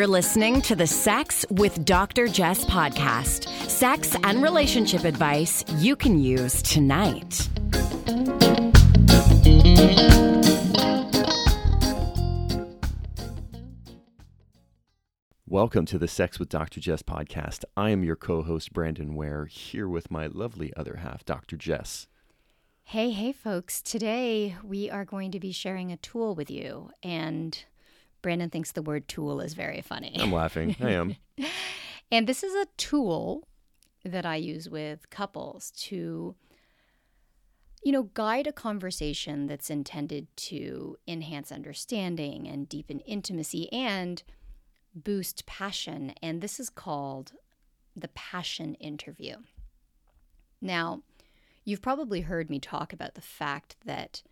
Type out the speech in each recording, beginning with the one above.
You're listening to the Sex with Dr. Jess podcast. Sex and relationship advice you can use tonight. Welcome to the Sex with Dr. Jess podcast. I am your co host, Brandon Ware, here with my lovely other half, Dr. Jess. Hey, hey, folks. Today we are going to be sharing a tool with you. And Brandon thinks the word tool is very funny. I'm laughing. I am. and this is a tool that I use with couples to, you know, guide a conversation that's intended to enhance understanding and deepen intimacy and boost passion. And this is called the passion interview. Now, you've probably heard me talk about the fact that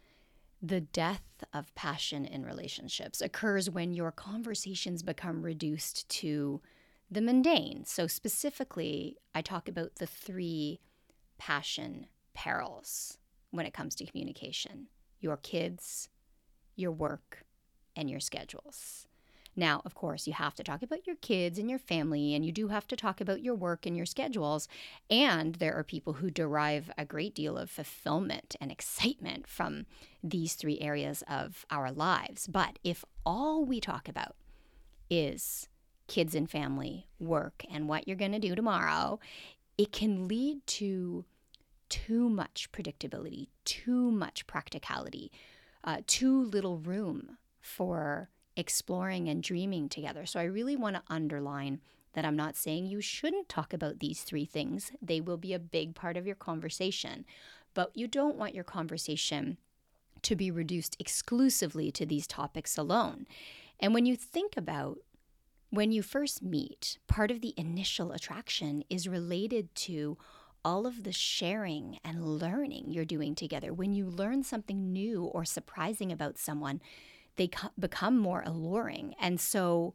the death of passion in relationships occurs when your conversations become reduced to the mundane. So, specifically, I talk about the three passion perils when it comes to communication your kids, your work, and your schedules. Now, of course, you have to talk about your kids and your family, and you do have to talk about your work and your schedules. And there are people who derive a great deal of fulfillment and excitement from these three areas of our lives. But if all we talk about is kids and family, work, and what you're going to do tomorrow, it can lead to too much predictability, too much practicality, uh, too little room for exploring and dreaming together. So I really want to underline that I'm not saying you shouldn't talk about these three things. They will be a big part of your conversation, but you don't want your conversation to be reduced exclusively to these topics alone. And when you think about when you first meet, part of the initial attraction is related to all of the sharing and learning you're doing together. When you learn something new or surprising about someone, they co- become more alluring. And so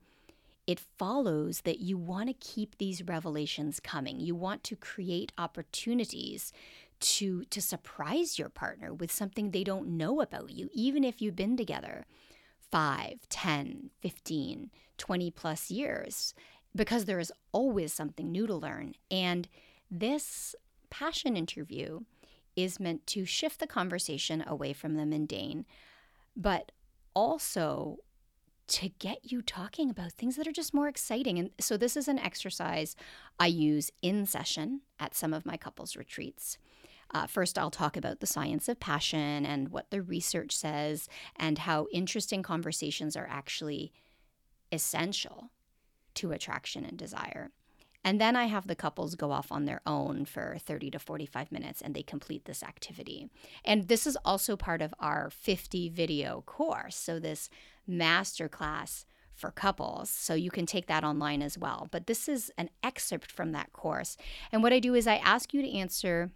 it follows that you want to keep these revelations coming. You want to create opportunities to to surprise your partner with something they don't know about you even if you've been together 5, 10, 15, 20 plus years because there is always something new to learn. And this passion interview is meant to shift the conversation away from the mundane, but also to get you talking about things that are just more exciting. And so, this is an exercise I use in session at some of my couples retreats. Uh, first, I'll talk about the science of passion and what the research says, and how interesting conversations are actually essential to attraction and desire. And then I have the couples go off on their own for 30 to 45 minutes and they complete this activity. And this is also part of our 50 video course. So, this masterclass for couples. So, you can take that online as well. But this is an excerpt from that course. And what I do is I ask you to answer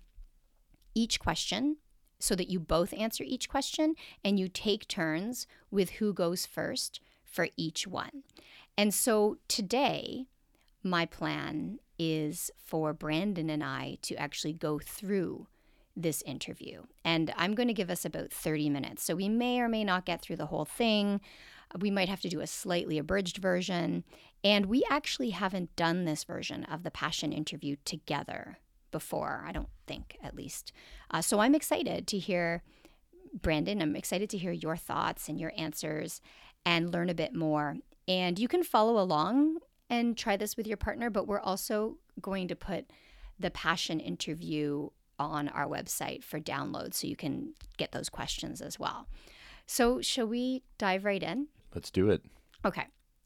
each question so that you both answer each question and you take turns with who goes first for each one. And so today, my plan is for Brandon and I to actually go through this interview. And I'm going to give us about 30 minutes. So we may or may not get through the whole thing. We might have to do a slightly abridged version. And we actually haven't done this version of the passion interview together before, I don't think, at least. Uh, so I'm excited to hear, Brandon, I'm excited to hear your thoughts and your answers and learn a bit more. And you can follow along and try this with your partner, but we're also going to put the passion interview on our website for download so you can get those questions as well. So, shall we dive right in? Let's do it. Okay.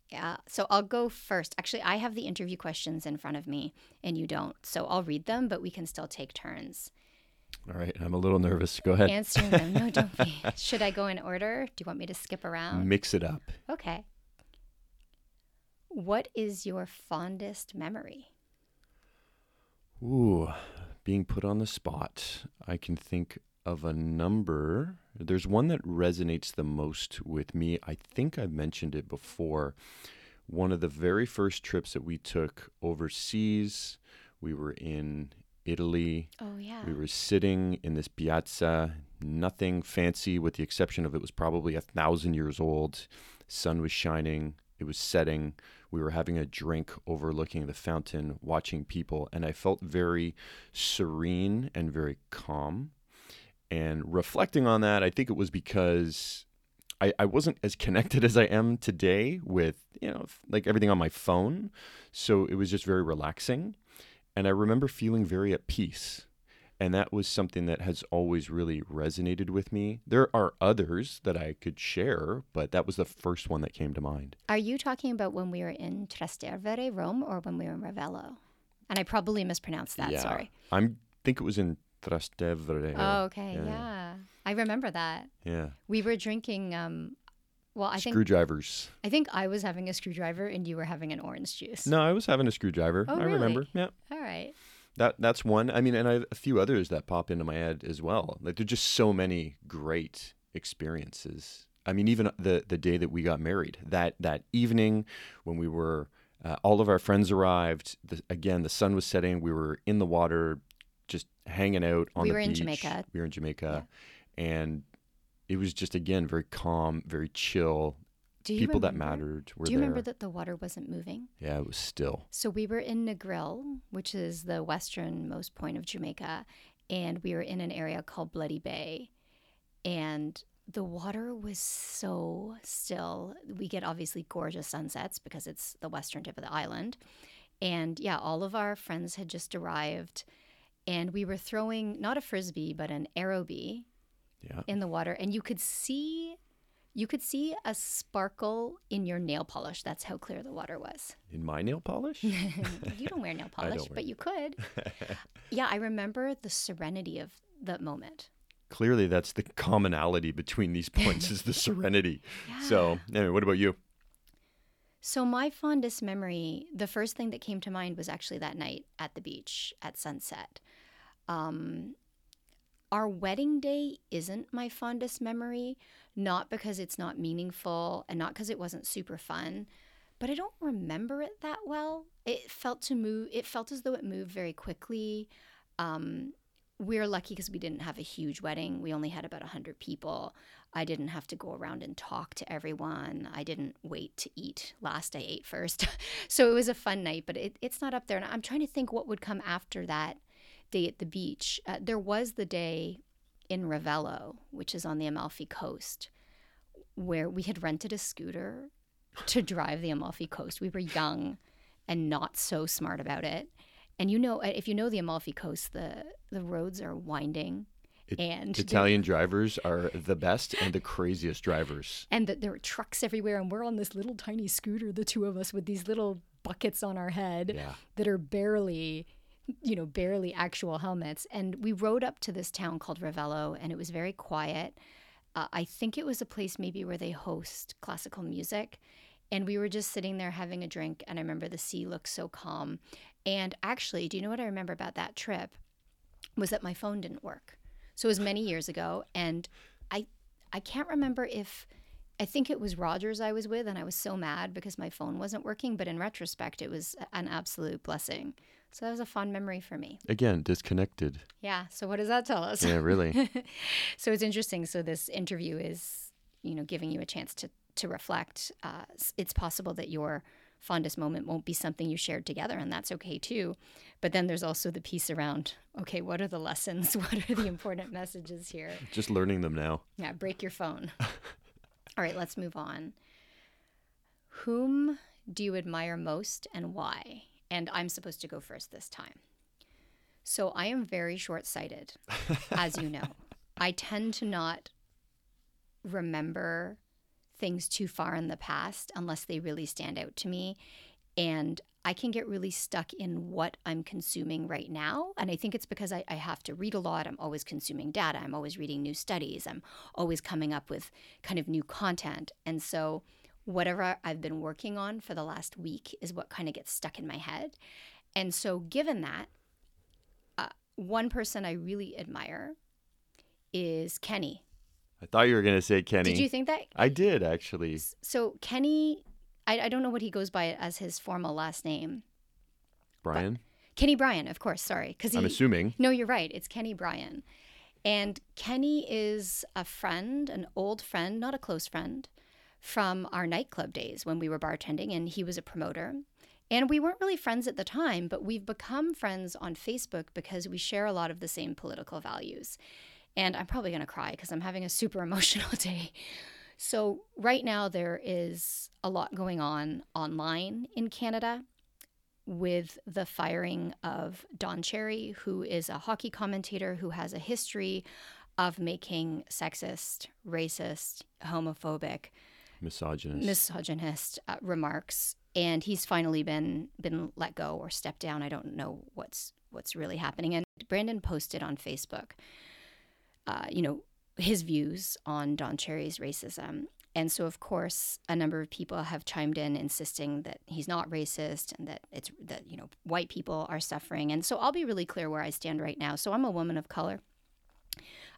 Yeah. So I'll go first. Actually, I have the interview questions in front of me and you don't. So I'll read them, but we can still take turns. All right. I'm a little nervous. Go ahead. Answering them. No, don't be. Should I go in order? Do you want me to skip around? Mix it up. Okay. What is your fondest memory? Ooh, being put on the spot. I can think of a number. There's one that resonates the most with me. I think I've mentioned it before. One of the very first trips that we took overseas, we were in Italy. Oh, yeah. We were sitting in this piazza, nothing fancy with the exception of it was probably a thousand years old. Sun was shining. It was setting. We were having a drink overlooking the fountain, watching people, and I felt very serene and very calm. And reflecting on that, I think it was because I, I wasn't as connected as I am today with, you know, like everything on my phone. So it was just very relaxing. And I remember feeling very at peace. And that was something that has always really resonated with me. There are others that I could share, but that was the first one that came to mind. Are you talking about when we were in Trastevere, Rome, or when we were in Ravello? And I probably mispronounced that. yeah. Sorry. I think it was in Trastevere. Oh, okay. Yeah. Yeah. I remember that. Yeah. We were drinking. Um, well, I think Screwdrivers. I think I was having a screwdriver and you were having an orange juice. No, I was having a screwdriver. Oh, I really? remember. Yeah. All right. That that's one. I mean, and I have a few others that pop into my head as well. Like there's just so many great experiences. I mean, even the the day that we got married, that that evening when we were, uh, all of our friends arrived. The, again, the sun was setting. We were in the water, just hanging out on We the were in beach. Jamaica. We were in Jamaica, and it was just again very calm, very chill. Do you People that remember- mattered were Do you there. remember that the water wasn't moving? Yeah, it was still. So we were in Negril, which is the westernmost point of Jamaica, and we were in an area called Bloody Bay. And the water was so still. We get obviously gorgeous sunsets because it's the western tip of the island. And yeah, all of our friends had just arrived, and we were throwing not a frisbee, but an aerobie Yeah. in the water, and you could see. You could see a sparkle in your nail polish. That's how clear the water was. In my nail polish. you don't wear nail polish, wear but you could. yeah, I remember the serenity of that moment. clearly that's the commonality between these points is the serenity. So, anyway, what about you? So my fondest memory, the first thing that came to mind was actually that night at the beach at sunset. Um, our wedding day isn't my fondest memory, not because it's not meaningful and not because it wasn't super fun, but I don't remember it that well. It felt to move. It felt as though it moved very quickly. Um, we're lucky because we didn't have a huge wedding. We only had about 100 people. I didn't have to go around and talk to everyone. I didn't wait to eat. Last, I ate first. so it was a fun night, but it, it's not up there. And I'm trying to think what would come after that day at the beach. Uh, there was the day in Ravello, which is on the Amalfi Coast, where we had rented a scooter to drive the Amalfi Coast. We were young and not so smart about it. And you know, if you know the Amalfi Coast, the the roads are winding, It- and Italian drivers are the best and the craziest drivers. and that there are trucks everywhere, and we're on this little tiny scooter, the two of us, with these little buckets on our head Yeah. that are barely, you know, barely actual helmets. And we rode up to this town called Ravello, and it was very quiet. Uh, I think it was a place maybe where they host classical music. And we were just sitting there having a drink, and I remember the sea looked so calm. And actually, do you know what I remember about that trip? Was that my phone didn't work. So it was many years ago, and I I can't remember if I think it was Rogers I was with, and I was so mad because my phone wasn't working. But in retrospect, it was an absolute blessing. So that was a fond memory for me. Again, disconnected. Yeah. So what does that tell us? Yeah, really. so it's interesting. So this interview is, you know, giving you a chance to to reflect. Uh, it's possible that your fondest moment won't be something you shared together, and that's okay too. But then there's also the piece around, okay, what are the lessons? What are the important messages here? Just learning them now. Yeah, break your phone. All right, let's move on. Whom do you admire most and why? And I'm supposed to go first this time. So I am very short sighted, as you know. I tend to not remember things too far in the past unless they really stand out to me. And I can get really stuck in what I'm consuming right now. And I think it's because I, I have to read a lot. I'm always consuming data. I'm always reading new studies. I'm always coming up with kind of new content. And so, whatever I've been working on for the last week is what kind of gets stuck in my head. And so, given that, uh, one person I really admire is Kenny. I thought you were going to say Kenny. Did you think that? I did actually. So, Kenny, I, I don't know what he goes by as his formal last name. Brian, Kenny Bryan, of course. Sorry, because I'm assuming. No, you're right. It's Kenny Bryan, and Kenny is a friend, an old friend, not a close friend, from our nightclub days when we were bartending, and he was a promoter. And we weren't really friends at the time, but we've become friends on Facebook because we share a lot of the same political values. And I'm probably going to cry because I'm having a super emotional day. So, right now, there is a lot going on online in Canada with the firing of Don Cherry, who is a hockey commentator who has a history of making sexist, racist, homophobic, misogynist, misogynist uh, remarks, and he's finally been been let go or stepped down. I don't know what's what's really happening. And Brandon posted on Facebook, uh, you know, his views on Don Cherry's racism, and so, of course, a number of people have chimed in insisting that he's not racist and that it's that you know white people are suffering. And so, I'll be really clear where I stand right now. So, I'm a woman of color.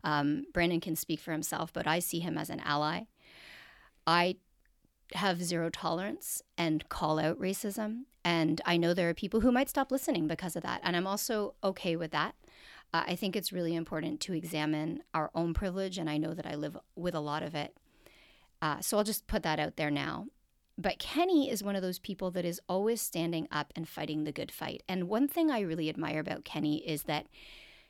Um, Brandon can speak for himself, but I see him as an ally. I have zero tolerance and call out racism. And I know there are people who might stop listening because of that. And I'm also okay with that. Uh, I think it's really important to examine our own privilege. And I know that I live with a lot of it. Uh, so I'll just put that out there now. But Kenny is one of those people that is always standing up and fighting the good fight. And one thing I really admire about Kenny is that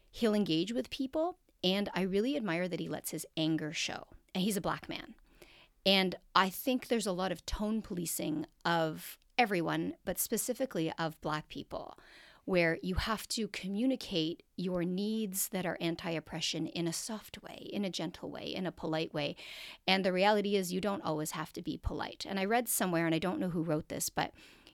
he'll engage with people. And I really admire that he lets his anger show. And he's a black man. And I think there's a lot of tone policing of everyone, but specifically of black people where you have to communicate your needs that are anti oppression in a soft way, in a gentle way, in a polite way. And the reality is, you don't always have to be polite. And I read somewhere, and I don't know who wrote this, but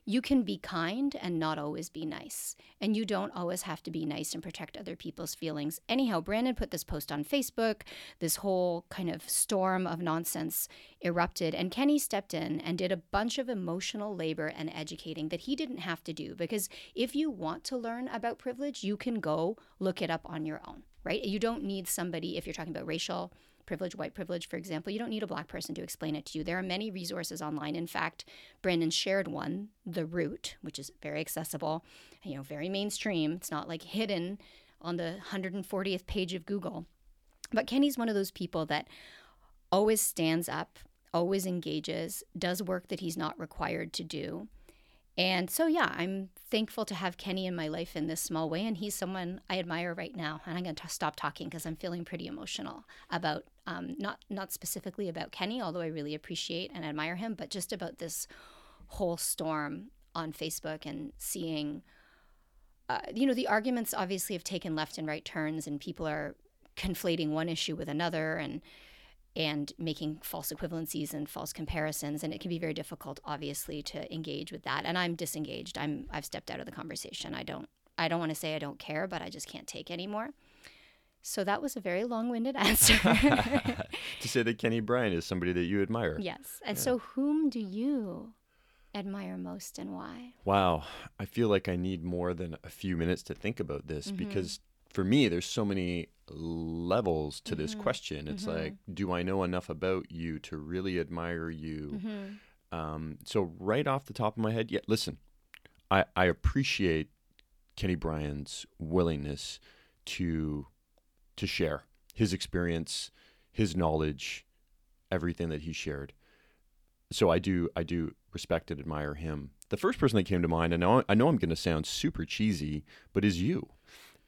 you can be kind and not always be nice. And you don't always have to be nice and protect other people's feelings. Anyhow, Brandon put this post on Facebook. This whole kind of storm of nonsense erupted. And Kenny stepped in and did a bunch of emotional labor and educating that he didn't have to do. Because if you want to learn about privilege, you can go look it up on your own, right? You don't need somebody, if you're talking about racial privilege, white privilege, for example, you don't need a black person to explain it to you. There are many resources online. In fact, Brandon shared one, The Root, which is very accessible, you know, very mainstream. It's not like hidden on the 140th page of Google. But Kenny's one of those people that always stands up, always engages, does work that he's not required to do. And so, yeah, I'm thankful to have Kenny in my life in this small way. And he's someone I admire right now. And I'm going to stop talking because I'm feeling pretty emotional about um, not not specifically about Kenny, although I really appreciate and admire him, but just about this whole storm on Facebook and seeing, uh, you know, the arguments obviously have taken left and right turns, and people are conflating one issue with another, and and making false equivalencies and false comparisons and it can be very difficult obviously to engage with that. And i'm disengaged. I'm i've stepped out of the conversation. I don't i don't want to say i don't care but i just can't take anymore so that was a very long-winded answer to say that kenny bryan is somebody that you admire yes and yeah. so whom do you admire most and why wow i feel like i need more than a few minutes to think about this mm-hmm. because for me, there's so many levels to mm-hmm. this question. It's mm-hmm. like, do I know enough about you to really admire you? Mm-hmm. Um, so, right off the top of my head, yeah, listen, I, I appreciate Kenny Bryan's willingness to to share his experience, his knowledge, everything that he shared. So I do I do respect and admire him. The first person that came to mind, and I know I know I'm going to sound super cheesy, but is you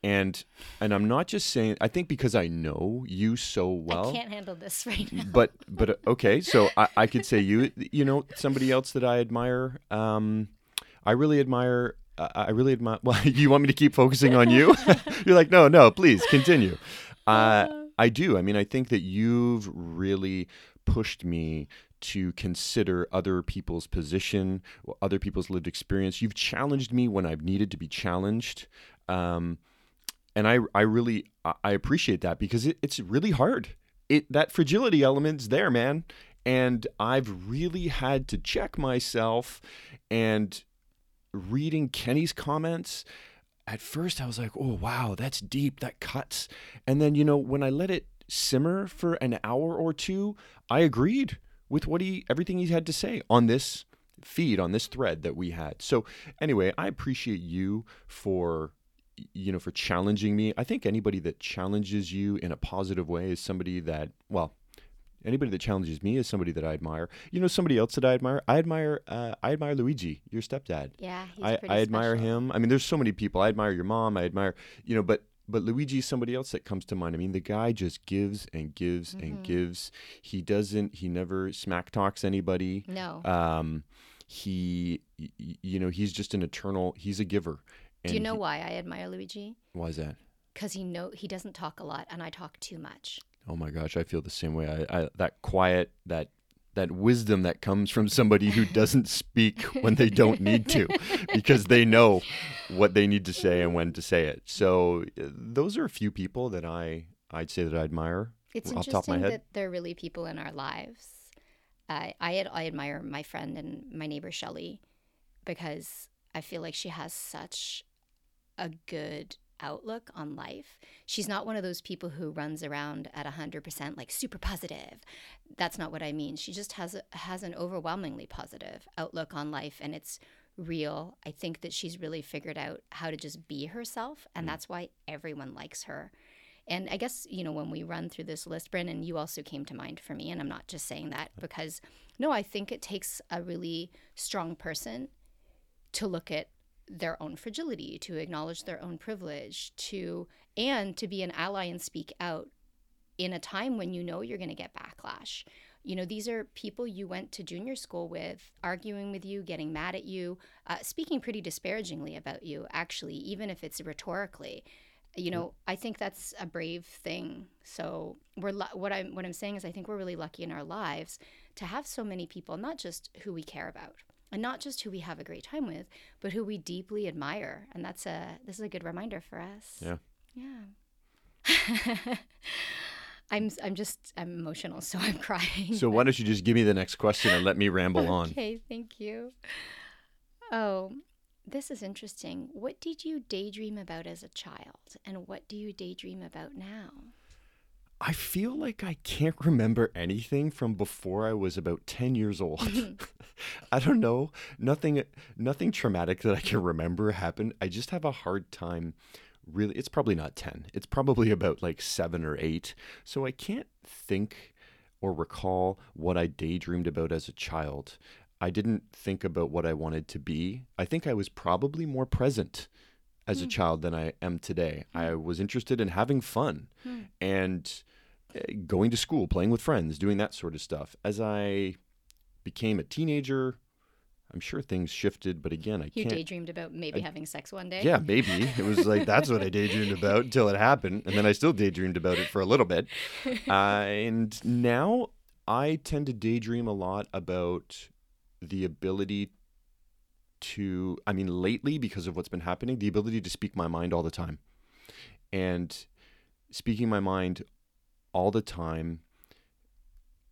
and and I'm not just saying. I think because I know you so well. I can't handle this right now. But but uh, okay, so I, I could say you. You know, somebody else that I admire. Um, I really admire. Uh, I really admire. Well, you want me to keep focusing on you? You're like, no, no, please continue. Uh, I do. I mean, I think that you've really pushed me to consider other people's position, other people's lived experience. You've challenged me when I've needed to be challenged. Um, and I I really I appreciate that because it, it's really hard. It that fragility element's there, man, and I've really had to check myself. And reading Kenny's comments, at first I was like, "Oh wow, that's deep. That cuts." And then you know when I let it simmer for an hour or two, I agreed with what he everything he had to say on this feed on this thread that we had. So anyway, I appreciate you for you know, for challenging me. I think anybody that challenges you in a positive way is somebody that, well, Anybody that challenges me is somebody that I admire. You know, somebody else that I admire. I admire. Uh, I admire Luigi, your stepdad. Yeah, he's I, pretty I admire special. him. I mean, there's so many people. I admire your mom. I admire, you know, but but Luigi's somebody else that comes to mind. I mean, the guy just gives and gives Mm-hmm. and gives. He doesn't. He never smack talks anybody. No. Um, he, you know, he's just an eternal. He's a giver. Do you know he- why I admire Luigi? why is that? Because he know he doesn't talk a lot, and I talk too much. Oh my gosh, I feel the same way. I, I that quiet, that that wisdom that comes from somebody who doesn't speak when they don't need to, because they know what they need to say and when to say it. So uh, those are a few people that I I'd say that I admire. It's off the top of my interesting head. that they're really people in our lives. I I, I admire my friend and my neighbor Shelley because I feel like she has such a good outlook on life. She's not one of those people who runs around at 100% like super positive. That's not what I mean. She just has has an overwhelmingly positive outlook on life and it's real. I think that she's really figured out how to just be herself and mm. that's why everyone likes her. And I guess, you know, when we run through this list, Brandon, you also came to mind for me. And I'm not just saying that because, no, I think it takes a really strong person to look at their own fragility, to acknowledge their own privilege, to, and to be an ally and speak out in a time when you know you're going to get backlash. You know, these are people you went to junior school with, arguing with you, getting mad at you, uh, speaking pretty disparagingly about you, actually, even if it's rhetorically you know i think that's a brave thing so we're what i'm what i'm saying is i think we're really lucky in our lives to have so many people not just who we care about and not just who we have a great time with but who we deeply admire and that's a this is a good reminder for us Yeah. yeah i'm i'm just i'm emotional so i'm crying So why don't you just give me the next question and let me ramble on? Okay, thank you. Oh, this is interesting. What did you daydream about as a child, and what do you daydream about now? I feel like I can't remember anything from before I was about 10 years old. Mm-hmm. I don't know. Nothing nothing traumatic that I can remember happened. I just have a hard time really it's probably not 10. It's probably about like 7 or 8. So I can't think or recall what I daydreamed about as a child. I didn't think about what I wanted to be. I think I was probably more present as a child than I am today. I was interested in having fun and uh, going to school, playing with friends, doing that sort of stuff. As I became a teenager, I'm sure things shifted, but again, I You daydreamed about maybe having sex one day. Yeah, maybe. It was like that's what I daydreamed about until it happened. And then I still daydreamed about it for a little bit. Uh, and now I tend to daydream a lot about the ability to, I mean, lately, because of what's been happening, the ability to speak my mind all the time. And speaking my mind all the time,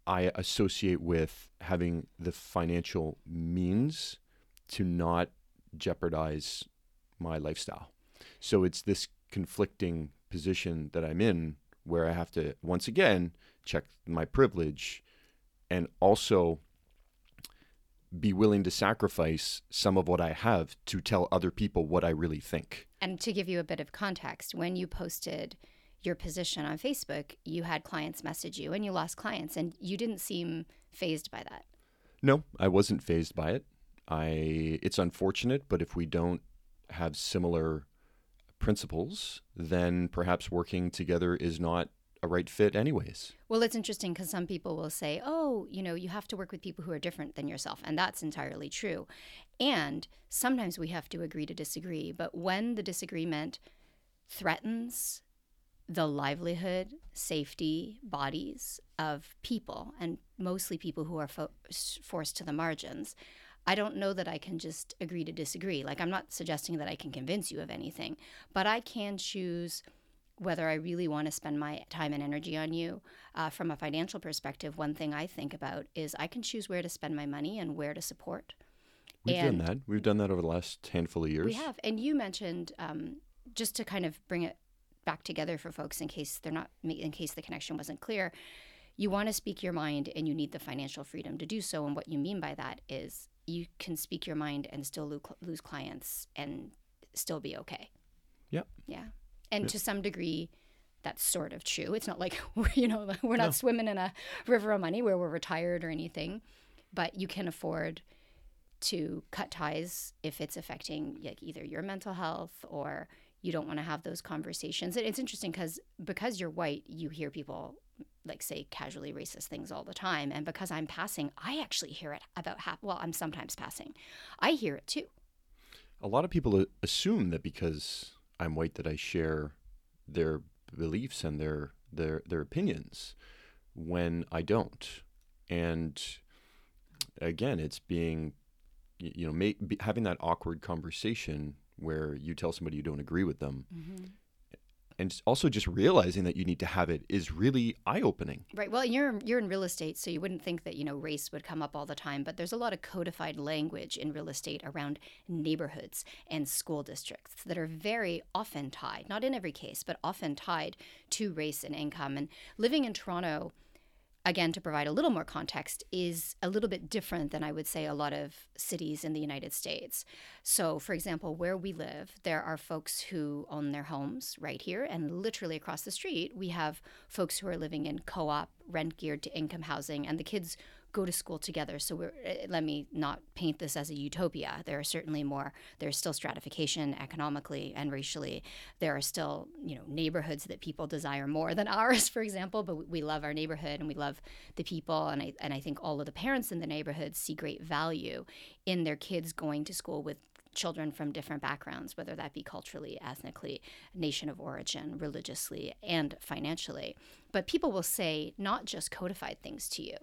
I associate with having the financial means to not jeopardize my lifestyle. So it's this conflicting position that I'm in where I have to once again check my privilege and also be willing to sacrifice some of what I have to tell other people what I really think. And to give you a bit of context, when you posted your position on Facebook, you had clients message you and you lost clients, and you didn't seem fazed by that. No, I wasn't fazed by it. I it's unfortunate, but if we don't have similar principles, then perhaps working together is not a right fit anyways. Well, it's interesting because some people will say, oh, you know, you have to work with people who are different than yourself. And that's entirely true. And sometimes we have to agree to disagree. But when the disagreement threatens the livelihood, safety, bodies of people, and mostly people who are fo- forced to the margins, I don't know that I can just agree to disagree. Like, I'm not suggesting that I can convince you of anything, but I can choose whether I really want to spend my time and energy on you. Uh, from a financial perspective, one thing I think about is I can choose where to spend my money and where to support. We've And- done that. We've done that over the last handful of years. We have. And you mentioned, um, just to kind of bring it back together for folks in case they're not, in case the connection wasn't clear, you want to speak your mind and you need the financial freedom to do so. And what you mean by that is you can speak your mind and still lo- lose clients and still be okay. Yep. Yeah. And to some degree, that's sort of true. It's not like we're, you know, we're not no. swimming in a river of money where we're retired or anything, but you can afford to cut ties if it's affecting like either your mental health or you don't want to have those conversations. It's interesting because because you're white, you hear people like say casually racist things all the time, and because I'm passing, I actually hear it about half. Well, I'm sometimes passing, I hear it too. A lot of people assume that because I'm white that I share their beliefs and their their their opinions when I don't. And again, it's being you know make, having that awkward conversation where you tell somebody you don't agree with them. Mm-hmm and also just realizing that you need to have it is really eye-opening. Right. Well, you're you're in real estate, so you wouldn't think that you know race would come up all the time, but there's a lot of codified language in real estate around neighborhoods and school districts that are very often tied, not in every case, but often tied to race and income. And living in Toronto again, to provide a little more context, is a little bit different than I would say a lot of cities in the United States. So, for example, where we live, there are folks who own their homes right here, and literally across the street, we have folks who are living in co op, rent geared to income housing, and the kids go to school together. So we're, eh, let me not paint this as a utopia. There are certainly more. There's still stratification economically and racially. There are still you know neighborhoods that people desire more than ours, for example. But we love our neighborhood and we love the people. And I and I think all of the parents in the neighborhood see great value in their kids going to school with children from different backgrounds, whether that be culturally, ethnically, nation of origin, religiously, and financially. But people will say not just codified things to you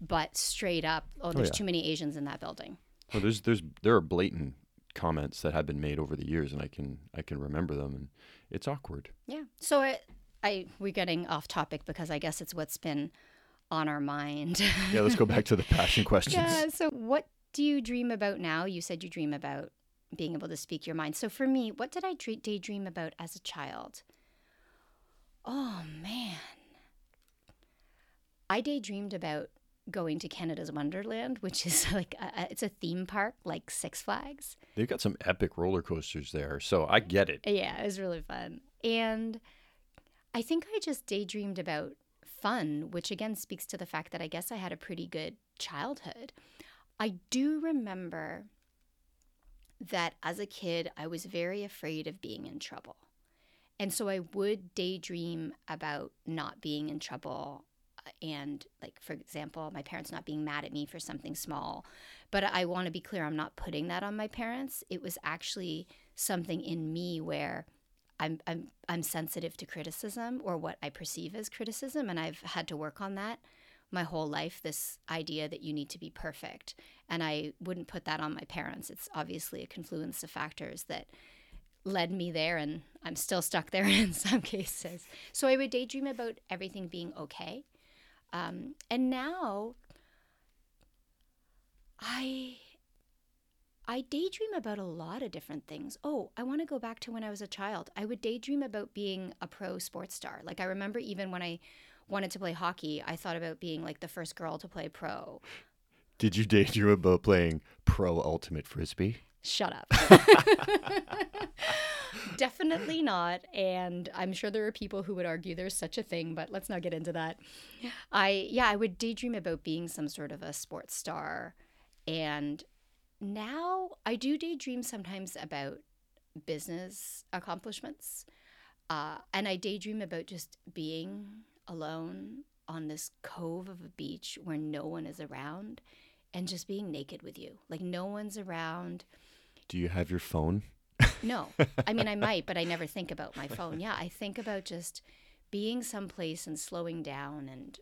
but straight up, oh, oh there's oh, yeah. too many Asians in that building. Well, there's there's there are blatant comments that have been made over the years, and I can I can remember them, and it's awkward. Yeah. So I, I we're getting off topic because I guess it's what's been on our mind. yeah, let's go back to the passion questions. Yeah. So what do you dream about now? You said you dream about being able to speak your mind. So for me, what did I daydream about as a child? Oh man. I daydreamed about going to Canada's Wonderland, which is like a, it's a theme park like Six Flags. They've got some epic roller coasters there, so I get it. Yeah, it was really fun. And I think I just daydreamed about fun, which again speaks to the fact that I guess I had a pretty good childhood. I do remember that as a kid, I was very afraid of being in trouble. And so I would daydream about not being in trouble and like for example my parents not being mad at me for something small. But i want to be clear i'm not putting that on my parents. It was actually something in me where I'm, I'm i'm sensitive to criticism or what i perceive as criticism and i've had to work on that my whole life this idea that you need to be perfect. And i wouldn't put that on my parents. It's obviously a confluence of factors that led me there and i'm still stuck there in some cases. So i would daydream about everything being okay um, and now I I daydream about a lot of different things. Oh, I want to go back to when I was a child. I would daydream about being a pro sports star. Like I remember even when I wanted to play hockey, I thought about being like the first girl to play pro. Did you daydream about playing pro ultimate frisbee? Shut up. Definitely not. And I'm sure there are people who would argue there's such a thing, but let's not get into that. I, yeah, I would daydream about being some sort of a sports star. And now I do daydream sometimes about business accomplishments. Uh, and I daydream about just being alone on this cove of a beach where no one is around and just being naked with you. Like no one's around. Do you have your phone? No. I mean, I might, but I never think about my phone. Yeah, I think about just being someplace and slowing down and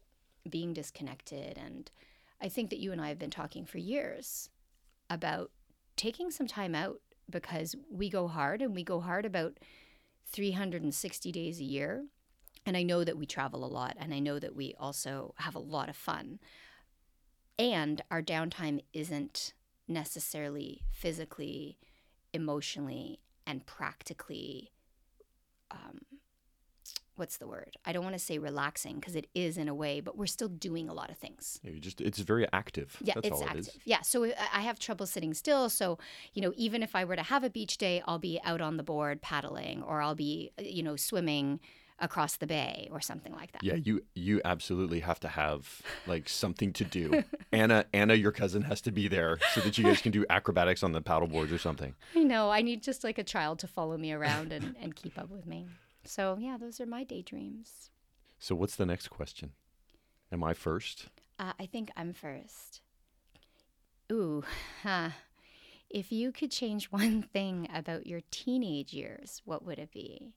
being disconnected. And I think that you and I have been talking for years about taking some time out because we go hard and we go hard about 360 days a year. And I know that we travel a lot and I know that we also have a lot of fun. And our downtime isn't necessarily physically, emotionally, and practically um, what's the word? I don't want to say relaxing because it is in a way, but we're still doing a lot of things. Yeah, you just it's very active. Yeah, That's it's active. It yeah, so I have trouble sitting still. So you know, even if I were to have a beach day, I'll be out on the board paddling, or I'll be you know swimming across the bay or something like that. Yeah, you you absolutely have to have like something to do. Anna Anna, your cousin, has to be there so that you guys can do acrobatics on the paddle boards or something. I know. I need just like a child to follow me around and, and keep up with me. So yeah, those are my daydreams. So what's the next question? Am I first? Uh, I think I'm first. Ooh, huh. If you could change one thing about your teenage years, what would it be?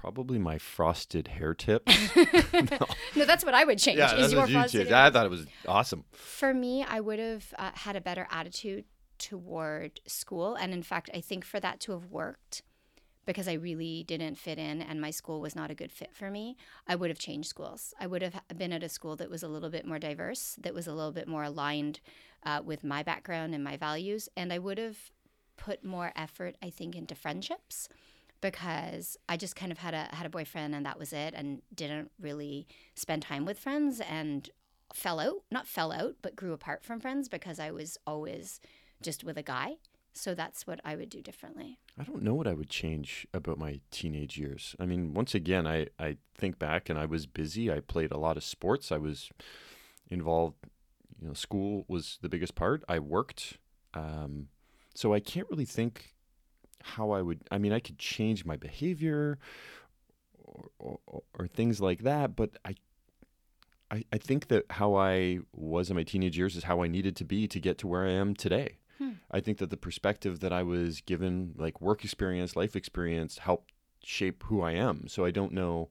Probably my frosted hair tips. No, that's what I would change. yeah, is that's your what you. I thought it was awesome. For me, I would have uh, had a better attitude toward school. And in fact, I think for that to have worked, because I really didn't fit in and my school was not a good fit for me, I would have changed schools. I would have been at a school that was a little bit more diverse, that was a little bit more aligned uh, with my background and my values. And I would have put more effort, I think, into friendships because I just kind of had a had a boyfriend and that was it and didn't really spend time with friends and fell out, not fell out, but grew apart from friends because I was always just with a guy. So that's what I would do differently. I don't know what I would change about my teenage years. I mean, once again, I, I think back and I was busy. I played a lot of sports. I was involved, you know, school was the biggest part. I worked. Um, so I can't really think how I would, I mean, I could change my behavior or, or, or things like that, but I, I, I think that how I was in my teenage years is how I needed to be to get to where I am today. Hmm. I think that the perspective that I was given, like work experience, life experience, helped shape who I am. So I don't know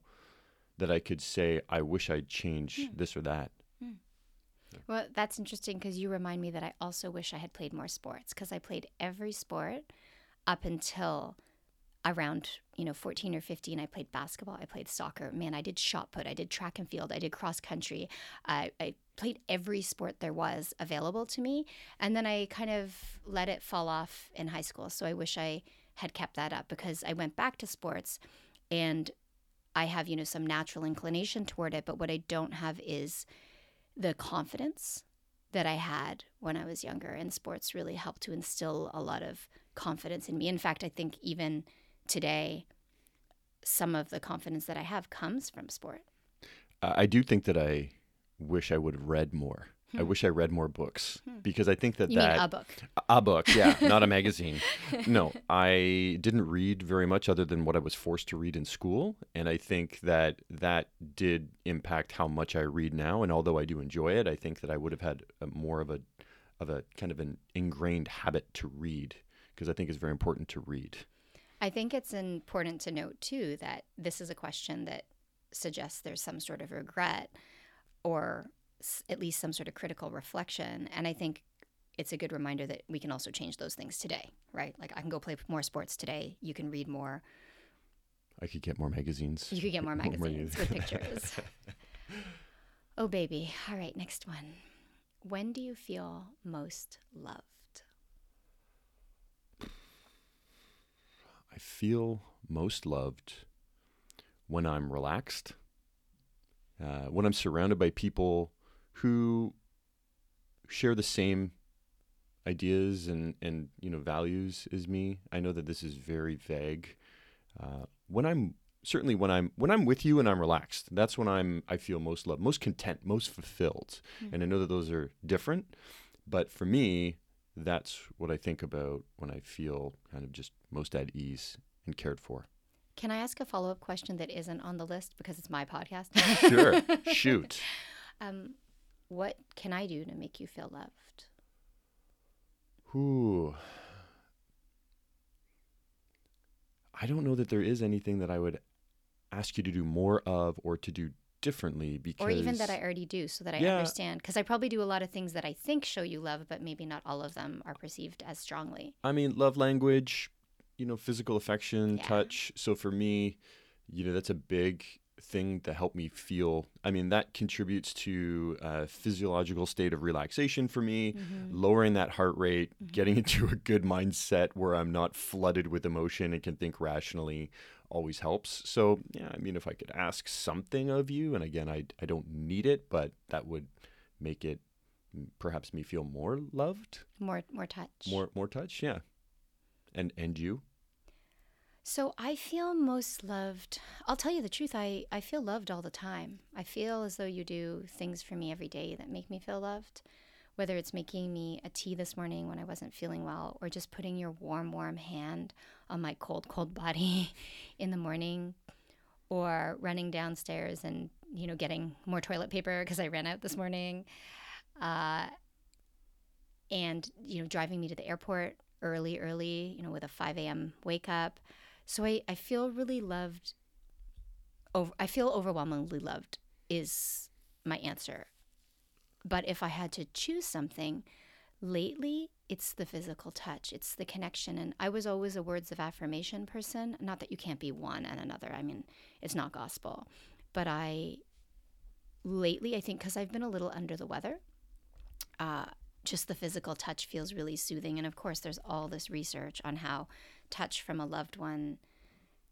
that I could say, I wish I'd change hmm. this or that. Hmm. Well, that's interesting because you remind me that I also wish I had played more sports because I played every sport up until around you know 14 or 15 i played basketball i played soccer man i did shot put i did track and field i did cross country I i played every sport there was available to me and then i kind of let it fall off in high school so i wish i had kept that up because i went back to sports and i have you know some natural inclination toward it but what i don't have is the confidence that I had when I was younger. And sports really helped to instill a lot of confidence in me. In fact, I think even today, some of the confidence that I have comes from sport. Uh, I do think that I wish I would have read more. I wish I read more books because I think that Hmm. You that a book? A book, yeah, not a magazine. No, I didn't read very much other than what I was forced to read in school, and I think that that did impact how much I read now. And although I do enjoy it, I think that I would have had a, more of a of a kind of an ingrained habit to read because I think it's very important to read. I think it's important to note too that this is a question that suggests there's some sort of regret or at least some sort of critical reflection. And I think it's a good reminder that we can also change those things today, right? Like I can go play more sports today. You can read more. I could get more magazines. You could get more More magazines with pictures. oh, baby. All right, next one. When do you feel most loved? I feel most loved when I'm relaxed, uh, when I'm surrounded by people who share the same ideas and, and you know values as me. I know that this is very vague. Uh, when I'm certainly when I'm when I'm with you and I'm relaxed, that's when I'm I feel most loved, most content, most fulfilled. And I know that those are different, but for me, that's what I think about when I feel kind of just most at ease and cared for. Can I ask a follow up question that isn't on the list because it's my podcast? Sure, shoot. Um, what can I do to make you feel loved? Ooh. I don't know that there is anything that I would ask you to do more of or to do differently because Or even that I already do so that I Yeah. understand. Because I probably do a lot of things that I think show you love, but maybe not all of them are perceived as strongly. I mean, love language, you know, physical affection, Yeah. touch. So for me, you know, that's a big thing to help me feel. I mean, that contributes to a physiological state of relaxation for me, mm-hmm. lowering that heart rate, mm-hmm. getting into a good mindset where I'm not flooded with emotion and can think rationally always helps. So, yeah, I mean, if I could ask something of you, and again, I, I don't need it, but that would make it perhaps me feel more loved, More, more touch. more more touch, yeah. And and you? So I feel most loved. I'll tell you the truth. I, I feel loved all the time. I feel as though you do things for me every day that make me feel loved. Whether it's making me a tea this morning when I wasn't feeling well, or just putting your warm, warm hand on my cold, cold body in the morning, or running downstairs and, you know, getting more toilet paper because I ran out this morning. Uh, and, you know, driving me to the airport early, early, you know, with a 5 a.m. wake up so I, I feel really loved. Over, I feel overwhelmingly loved is my answer. But if I had to choose something, lately it's the physical touch, it's the connection. And I was always a words of affirmation person. Not that you can't be one and another. I mean, it's not gospel. But I, lately, I think because I've been a little under the weather, uh, just the physical touch feels really soothing. And of course, there's all this research on how touch from a loved one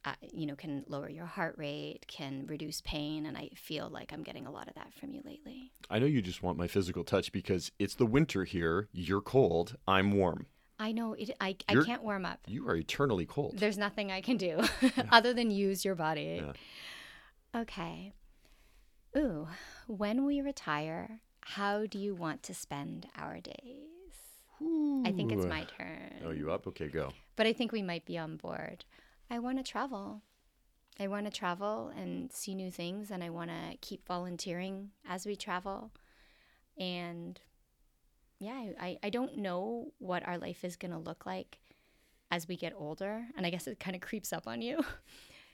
uh, you know can lower your heart rate can reduce pain and i feel like i'm getting a lot of that from you lately I know you just want my physical touch because it's the winter here. You're cold. I'm warm. i know it i, I can't warm up You are eternally cold. there's nothing i can do other than use your body Yeah. okay ooh when we retire how do you want to spend our days i think it's my turn Oh, you up? Okay, go. but I think we might be on board. I want to travel. I want to travel and see new things, and I want to keep volunteering as we travel. And yeah, I, I don't know what our life is going to look like as we get older. And I guess it kind of creeps up on you.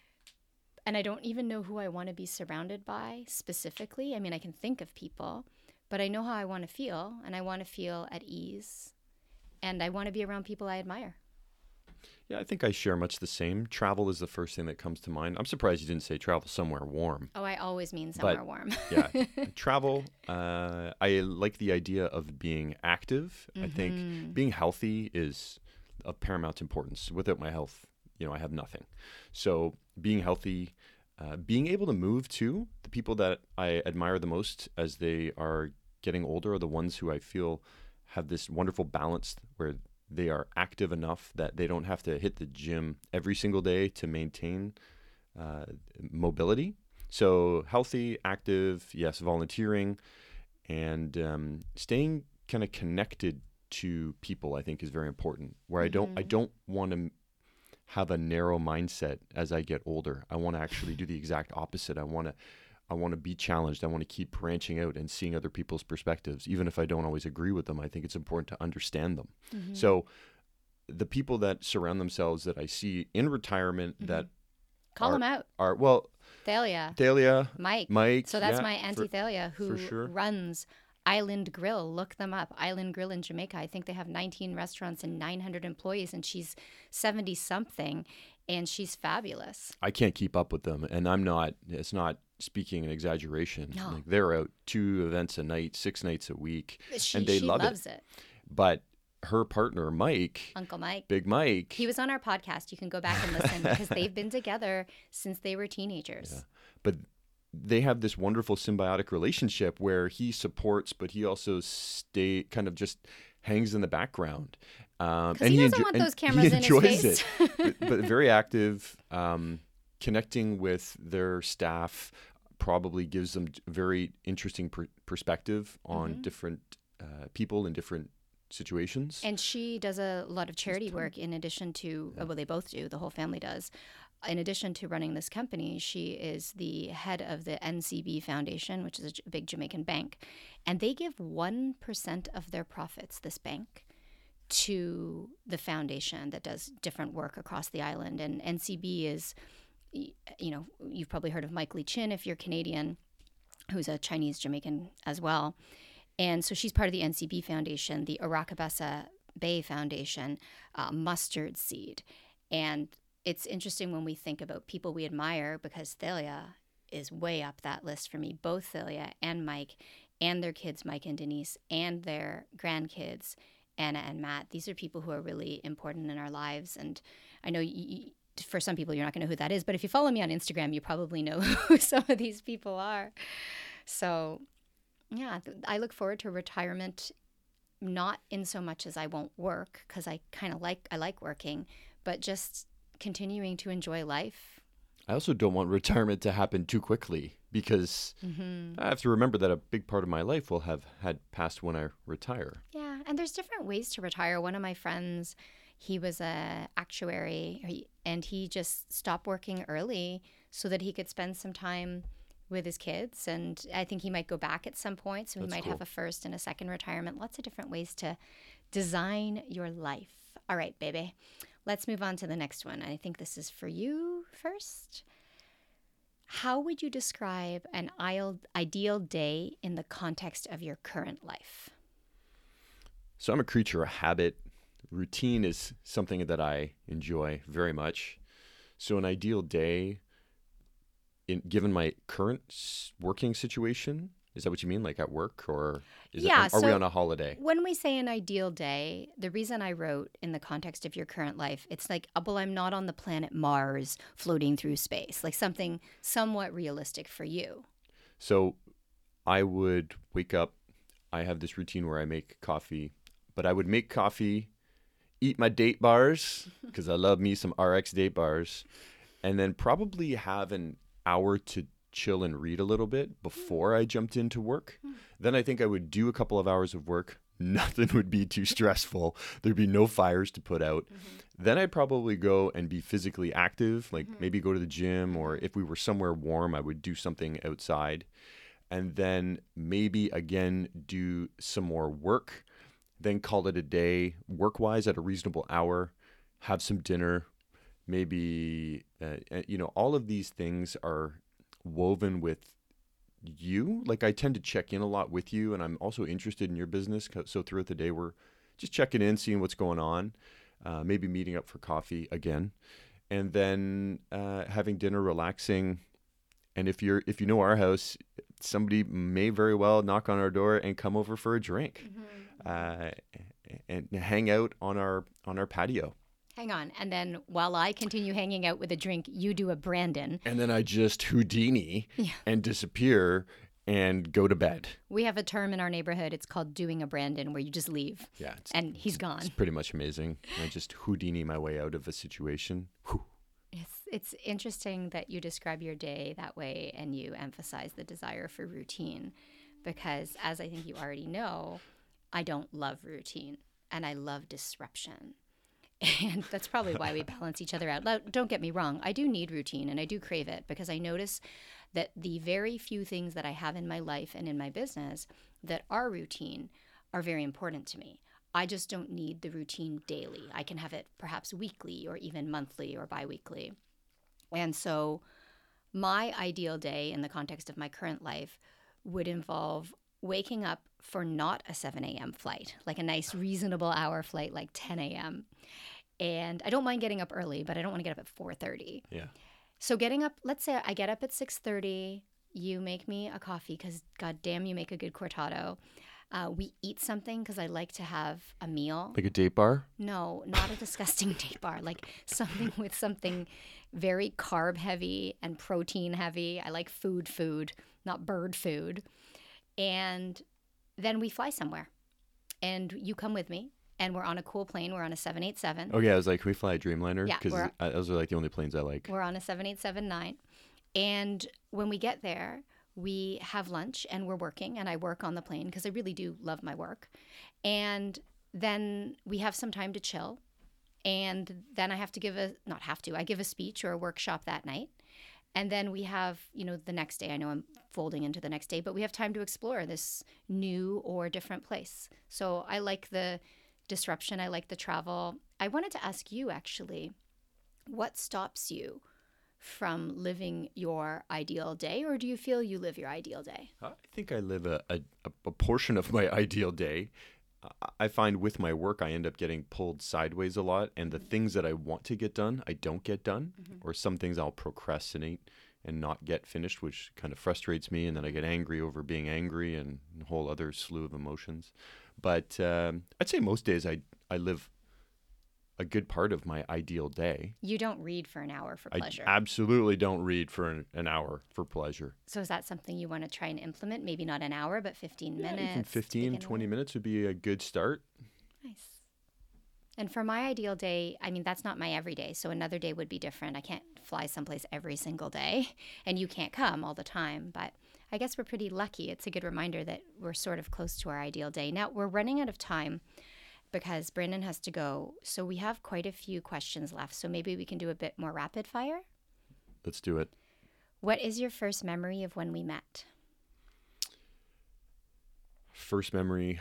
and I don't even know who I want to be surrounded by specifically. I mean, I can think of people, but I know how I want to feel, and I want to feel at ease. And I want to be around people I admire. Yeah, I think I share much the same. Travel is the first thing that comes to mind. I'm surprised you didn't say travel somewhere warm. Oh, I always mean somewhere But- warm. Yeah, travel. Uh, I like the idea of being active. I Mm-hmm. think being healthy is of paramount importance. Without my health, you know, I have nothing. So being healthy, uh, being able to move to The people that I admire the most as they are getting older are the ones who I feel have this wonderful balance where they are active enough that they don't have to hit the gym every single day to maintain uh, mobility. So healthy, active, yes, volunteering, and um, staying kind of connected to people. I think is very important. Where I don't, I don't want to have a narrow mindset as I get older. I want to actually do the exact opposite. I want to. I want to be challenged. I want to keep branching out and seeing other people's perspectives, even if I don't always agree with them. I think it's important to understand them. Mm-hmm. So, the people that surround themselves that I see in retirement mm-hmm. that Call are, them out. are well, Thalia, Thalia, Mike. Mike. So that's yeah, my for- Auntie Thalia who sure. runs Island Grill. Look them up. Island Grill in Jamaica. I think they have 19 restaurants and 900 employees, and she's 70 something, and she's fabulous. I can't keep up with them, and I'm not. It's not speaking an exaggeration. No. Like they're out two events a night, six nights a week, She, and they she love loves it. it. But her partner, Mike, Uncle Mike. Big Mike, He was on our podcast. You can go back and listen because they've been together since they were teenagers. Yeah. but they have this wonderful symbiotic relationship where he supports, but he also stay kind of just hangs in the background. Um, 'Cause he doesn't enjo- want those cameras he in his enjoys face. it, but, but very active, um, connecting with their staff. Probably gives them a very interesting per- perspective on Mm-hmm. different uh, people in different situations. And she does a lot of charity work in addition to, well, they both do, the whole family does. In addition to running this company, she is the head of the NCB Foundation, which is a big Jamaican bank. And they give 1% of their profits, this bank, to the foundation that does different work across the island. And NCB is, you know, you've probably heard of Mike Lee Chin if you're Canadian, who's a Chinese Jamaican as well. And so she's part of the NCB Foundation, the Oracabessa Bay Foundation, uh, Mustard Seed. And it's interesting when we think about people we admire because Thalia is way up that list for me. Both Thalia and Mike and their kids, Mike and Denise, and their grandkids, Anna and Matt. These are people who are really important in our lives. And I know y y for some people, you're not going to know who that is, but if you follow me on Instagram, you probably know who some of these people are. So, yeah, I look forward to retirement not in so much as I won't work because I kind of like I like working, but just continuing to enjoy life. I also don't want retirement to happen too quickly because Mm-hmm. I have to remember that a big part of my life will have had passed when I retire. Yeah, and there's different ways to retire. One of my friends, he was a actuary, and he just stopped working early so that he could spend some time with his kids. And I think he might go back at some point, so he That's might have a first and a second retirement. Lots of different ways to design your life. All right, baby, let's move on to the next one. I think this is for you first. How would you describe an ideal day in the context of your current life? So I'm a creature of habit. Routine is something that I enjoy very much. So an ideal day, in given my current working situation, is that what you mean, like at work, or is Yeah, it, are we on a holiday? When we say an ideal day, the reason I wrote in the context of your current life, it's like, uh, well, I'm not on the planet Mars floating through space, like something somewhat realistic for you. So I would wake up. I have this routine where I make coffee, but I would make coffee, eat my date bars because I love me some RX date bars, and then probably have an hour to chill and read a little bit before mm. I jumped into work. Mm. Then I think I would do a couple of hours of work. Nothing would be too stressful. There'd be no fires to put out. Mm-hmm. Then I'd probably go and be physically active, like mm. maybe go to the gym, or mm-hmm. if we were somewhere warm, I would do something outside. And then maybe again do some more work, then call it a day work wise at a reasonable hour, have some dinner, maybe, uh, uh, you know, all of these things are woven with you. Like I tend to check in a lot with you, and I'm also interested in your business. So throughout the day, we're just checking in, seeing what's going on, uh, maybe meeting up for coffee again, and then uh, having dinner, relaxing. And if you're if you know our house, somebody may very well knock on our door and come over for a drink, uh, and hang out on our on our patio. Hang on. And then while I continue hanging out with a drink, you do a Brandon. And then I just Houdini Yeah. and disappear and go to bed. We have a term in our neighborhood. It's called doing a Brandon, where you just leave Yeah, it's, and he's gone. it's pretty much amazing. I just Houdini my way out of a situation. Whew. It's it's interesting that you describe your day that way and you emphasize the desire for routine because as I think you already know, I don't love routine and I love disruption. And that's probably why we balance each other out. Now, Don't get me wrong, I do need routine and I do crave it because I notice that the very few things that I have in my life and in my business that are routine are very important to me. I just don't need the routine daily. I can have it perhaps weekly or even monthly or biweekly. And so, my ideal day in the context of my current life would involve waking up for not a 7 a.m. flight, like a nice, reasonable hour flight, like 10 a.m. And I don't mind getting up early, but I don't want to get up at 4:30. Yeah. So getting up, let's say I get up at 6:30, you make me a coffee cuz god damn you make a good cortado. Uh, we eat something because I like to have a meal. Like a date bar? No, not a disgusting date bar. Like something with something very carb heavy and protein heavy. I like food, food, not bird food. And then we fly somewhere. And you come with me. And we're on a cool plane. We're on a 787. Okay, I was like, can we fly a Dreamliner? Yeah, Because those are like the only planes I like. We're on a 7879. And when we get there, we have lunch and we're working, and I work on the plane because I really do love my work. And then we have some time to chill. And then I have to give a, not have to, I give a speech or a workshop that night. And then we have, you know, the next day. I know I'm folding into the next day, but we have time to explore this new or different place. So I like the disruption, I like the travel. I wanted to ask you actually, what stops you from living your ideal day, or do you feel you live your ideal day? I think I live a, a, a portion of my ideal day. I- find with my work, I end up getting pulled sideways a lot, and the things that I want to get done, I don't get done, or some things I'll procrastinate and not get finished, which kind of frustrates me, and then I get angry over being angry and a whole other slew of emotions. But um, I'd say most days I I live a good part of my ideal day. You don't read for an hour for pleasure. I absolutely don't read for an, an hour for pleasure. so is that something you want to try and implement? Maybe not an hour, but 15 Yeah, minutes. even 15, 20 minutes would be a good start. Nice. And for my ideal day, I mean, that's not my everyday. So another day would be different. I can't fly someplace every single day, and you can't come all the time. But I guess we're pretty lucky. It's a good reminder that we're sort of close to our ideal day. Now, we're running out of time because Brandon has to go. So we have quite a few questions left. So maybe we can do a bit more rapid fire. Let's do it. What is your first memory of when we met? First memory,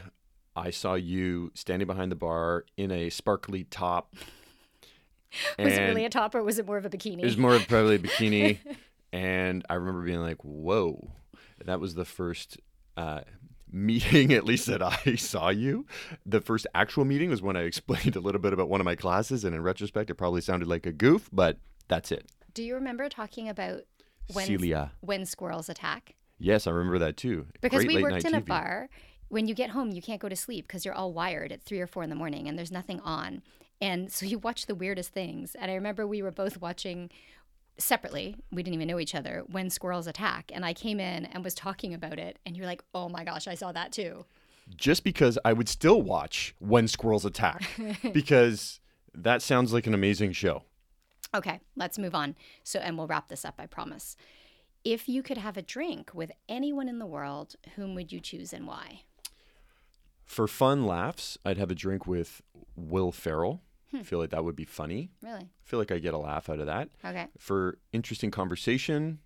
I saw you standing behind the bar in a sparkly top. Was it really a top or was it more of a bikini? It was more of probably a bikini. and I remember being like, whoa. That was the first uh, meeting, at least that I saw you. The first actual meeting was when I explained a little bit about one of my classes. And in retrospect, it probably sounded like a goof, but that's it. Do you remember talking about when, Celia. when squirrels attack? Yes, I remember that too. Because Great we worked in a TV. bar. When you get home, you can't go to sleep because you're all wired at three or four in the morning and there's nothing on. And so you watch the weirdest things. And I remember we were both watching separately. We didn't even know each other when squirrels attack. And I came in and was talking about it. And you're like, oh my gosh, I saw that too. Just because I would still watch When Squirrels Attack because that sounds like an amazing show. Okay, let's move on. So, and we'll wrap this up, I promise. If you could have a drink with anyone in the world, whom would you choose and why? For fun laughs, I'd have a drink with Will Ferrell. Hmm. Feel like that would be funny. Really? I feel like I get a laugh out of that. Okay. For interesting conversation,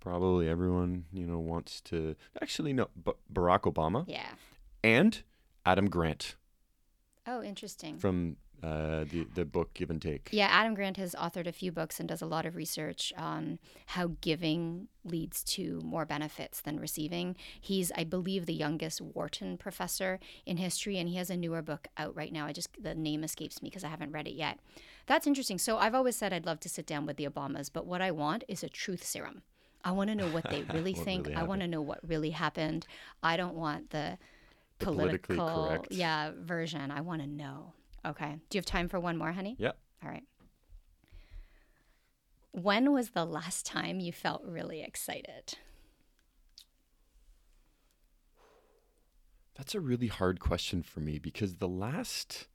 probably everyone you know wants to. Actually, no, B- Barack Obama Yeah. and Adam Grant Oh, interesting. from uh, the the book Give and Take. Yeah, Adam Grant has authored a few books and does a lot of research on how giving leads to more benefits than receiving. He's, I believe, the youngest Wharton professor in history, and he has a newer book out right now. I just, the name escapes me because I haven't read it yet. That's interesting. So I've always said I'd love to sit down with the Obamas, but what I want is a truth serum. I want to know what they really What think. really I want to know what really happened. I don't want the The politically political, correct. yeah, version. I want to know. Okay. Do you have time for one more, honey? Yep. All right. When was the last time you felt really excited? That's a really hard question for me because the last,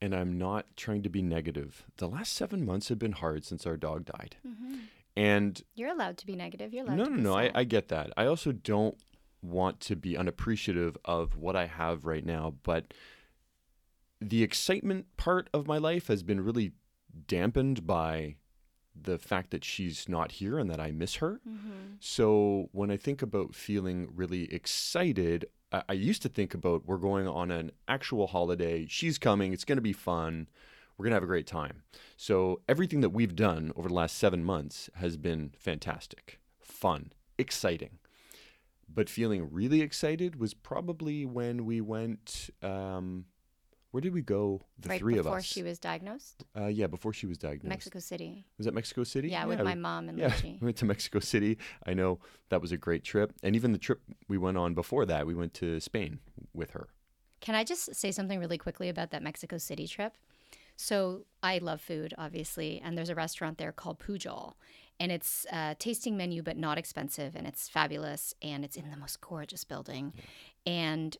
and I'm not trying to be negative, the last seven months have been hard since our dog died. Mm-hmm. And You're allowed to be negative. You're allowed no, to no, no, I. I get that. I also don't want to be unappreciative of what I have right now, but the excitement part of my life has been really dampened by the fact that she's not here and that I miss her. Mm-hmm. So when I think about feeling really excited, I, I used to think about we're going on an actual holiday. She's coming. It's going to be fun. We're going to have a great time. So everything that we've done over the last seven months has been fantastic, fun, exciting. But feeling really excited was probably when we went. Um, where did we go? The right three of us. before she was diagnosed, uh, yeah, before she was diagnosed. Mexico City. Was that Mexico City? Yeah, with we- my mom and yeah, Luigi. we went to Mexico City. I know that was a great trip. And even the trip we went on before that, we went to Spain with her. Can I just say something really quickly about that Mexico City trip? So I love food, obviously, and there's a restaurant there called Pujol, and it's a tasting menu but not expensive, and it's fabulous, and it's in the most gorgeous building, and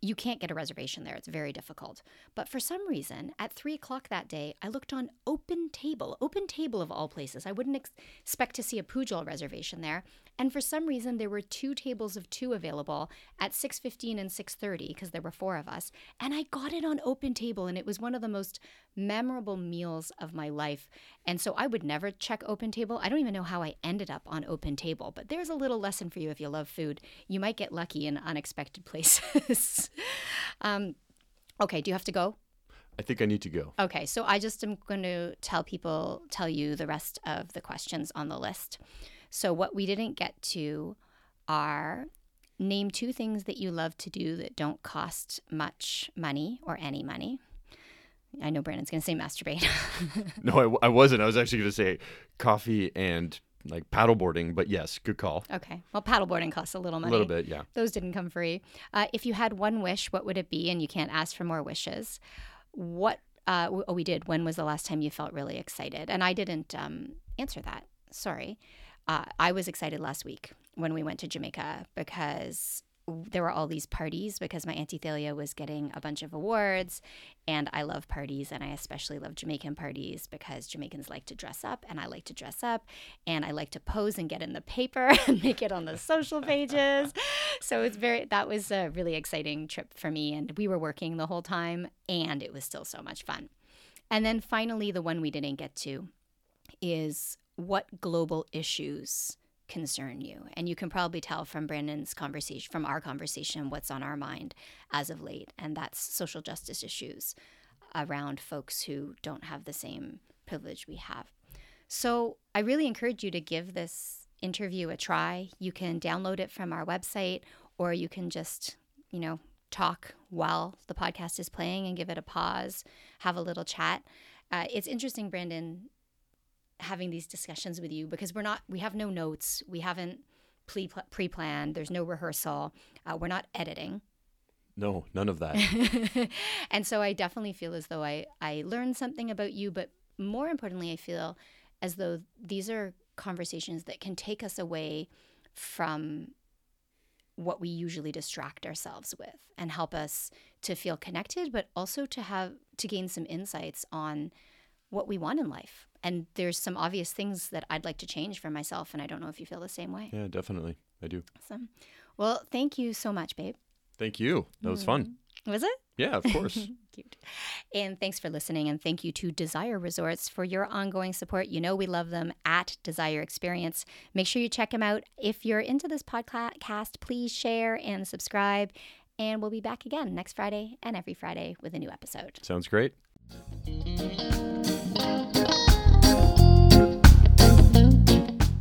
you can't get a reservation there. It's very difficult. But for some reason, at three o'clock that day, I looked on Open Table, Open Table of all places. I wouldn't ex- expect to see a Pujol reservation there. And for some reason, there were two tables of two available at 6.15 and 6.30 because there were four of us. And I got it on Open Table, and it was one of the most memorable meals of my life. And so I would never check Open Table. I don't even know how I ended up on Open Table, but there's a little lesson for you if you love food. You might get lucky in unexpected places. um, okay, do you have to go? I think I need to go. Okay, so I just am going to tell people, tell you the rest of the questions on the list. So, what we didn't get to are name two things that you love to do that don't cost much money or any money. I know Brandon's going to say masturbate. No, I wasn't. I was actually going to say coffee and like paddleboarding, but yes, good call. okay, well, paddleboarding costs a little money. A little bit, yeah. Those didn't come free. Uh, if you had one wish, what would it be? And you can't ask for more wishes. What? Uh, oh, we did. When was the last time you felt really excited? And I didn't um, answer that. Sorry. Uh, I was excited last week when we went to Jamaica because there were all these parties because my auntie Thalia was getting a bunch of awards, and I love parties, and I especially love Jamaican parties because Jamaicans like to dress up, and I like to dress up, and I like to pose and get in the paper and make it on the social pages. So it's very that was a really exciting trip for me, and we were working the whole time, and it was still so much fun. And then finally, the one we didn't get to is what global issues concern you. And you can probably tell from Brandon's conversation, from our conversation, what's on our mind as of late. And that's social justice issues around folks who don't have the same privilege we have. So I really encourage you to give this interview a try. You can download it from our website, or you can just, you know, talk while the podcast is playing and give it a pause, have a little chat. Uh, it's interesting, Brandon, having these discussions with you because we're not we have no notes. We haven't pre planned there's no rehearsal. Uh, we're not editing. No none of that. And so i definitely feel as though i i learned something about you but more importantly i feel as though these are conversations that can take us away from what we usually distract ourselves with and help us to feel connected but also to have to gain some insights on what we want in life and there's some obvious things that I'd like to change for myself. And I don't know if you feel the same way. Yeah, definitely. I do. Awesome. Well, thank you so much, babe. Thank you. That was fun. Mm-hmm. Was it? Yeah, of course. Cute. And thanks for listening. And thank you to Desire Resorts for your ongoing support. You know, we love them at Desire Experience. Make sure you check them out. If you're into this podcast, please share and subscribe. And we'll be back again next Friday and every Friday with a new episode. Sounds great.